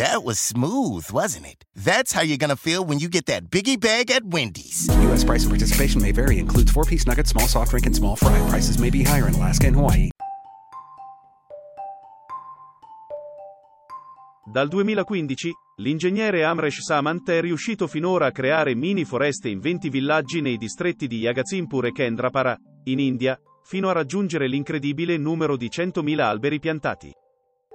That was smooth, wasn't it? That's how you're gonna feel when you get that biggie bag at Wendy's. U.S. price and participation may vary. Includes four-piece nugget, small soft drink, and small fry. Prices may be higher in Alaska and Hawaii. Dal 2015, l'ingegnere Amresh Samant è riuscito finora a creare mini foreste in 20 villaggi nei distretti di Yagazimpur e Kendrapara, in India, fino a raggiungere l'incredibile numero di 100.000 alberi piantati.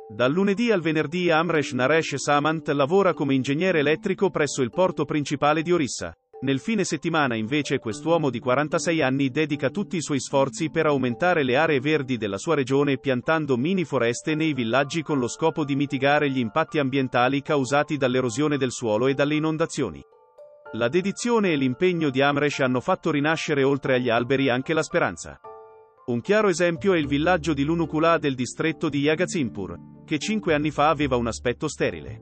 Dal lunedì al venerdì Amresh Naresh Samant lavora come ingegnere elettrico presso il porto principale di Orissa. Nel fine settimana invece quest'uomo di 46 anni dedica tutti i suoi sforzi per aumentare le aree verdi della sua regione piantando mini foreste nei villaggi con lo scopo di mitigare gli impatti ambientali causati dall'erosione del suolo e dalle inondazioni. La dedizione e l'impegno di Amresh hanno fatto rinascere oltre agli alberi anche la speranza. Un chiaro esempio è il villaggio di Lunukula del distretto di Yagazimpur, che cinque anni fa aveva un aspetto sterile.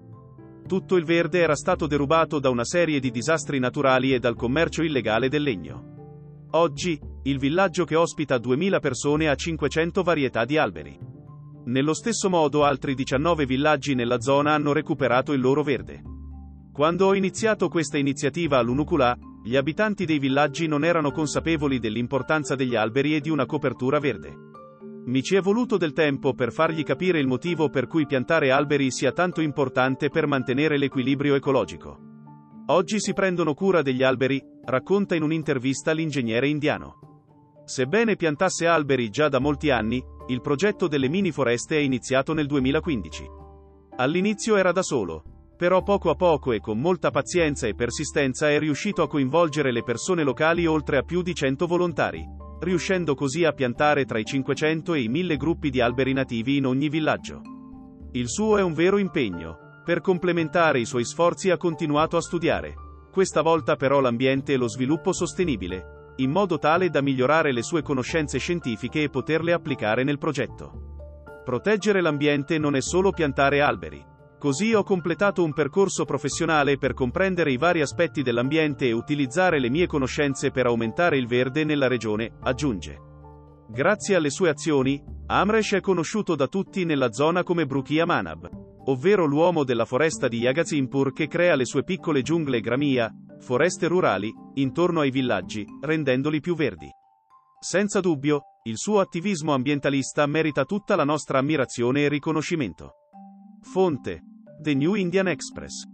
Tutto il verde era stato derubato da una serie di disastri naturali e dal commercio illegale del legno. Oggi, il villaggio che ospita 2000 persone ha 500 varietà di alberi. Nello stesso modo altri 19 villaggi nella zona hanno recuperato il loro verde. Quando ho iniziato questa iniziativa a Lunukula, gli abitanti dei villaggi non erano consapevoli dell'importanza degli alberi e di una copertura verde. Mi ci è voluto del tempo per fargli capire il motivo per cui piantare alberi sia tanto importante per mantenere l'equilibrio ecologico. Oggi si prendono cura degli alberi, racconta in un'intervista l'ingegnere indiano. Sebbene piantasse alberi già da molti anni, il progetto delle mini foreste è iniziato nel 2015. All'inizio era da solo, però poco a poco e con molta pazienza e persistenza è riuscito a coinvolgere le persone locali oltre a più di 100 volontari, riuscendo così a piantare tra i 500 e i 1000 gruppi di alberi nativi in ogni villaggio. Il suo è un vero impegno. Per complementare i suoi sforzi ha continuato a studiare, questa volta però l'ambiente e lo sviluppo sostenibile, in modo tale da migliorare le sue conoscenze scientifiche e poterle applicare nel progetto. Proteggere l'ambiente non è solo piantare alberi. Così ho completato un percorso professionale per comprendere i vari aspetti dell'ambiente e utilizzare le mie conoscenze per aumentare il verde nella regione, aggiunge. Grazie alle sue azioni, Amresh è conosciuto da tutti nella zona come Brukia Manab, ovvero l'uomo della foresta di Yagazimpur che crea le sue piccole giungle gramia, foreste rurali, intorno ai villaggi, rendendoli più verdi. Senza dubbio, il suo attivismo ambientalista merita tutta la nostra ammirazione e riconoscimento. Fonte The New Indian Express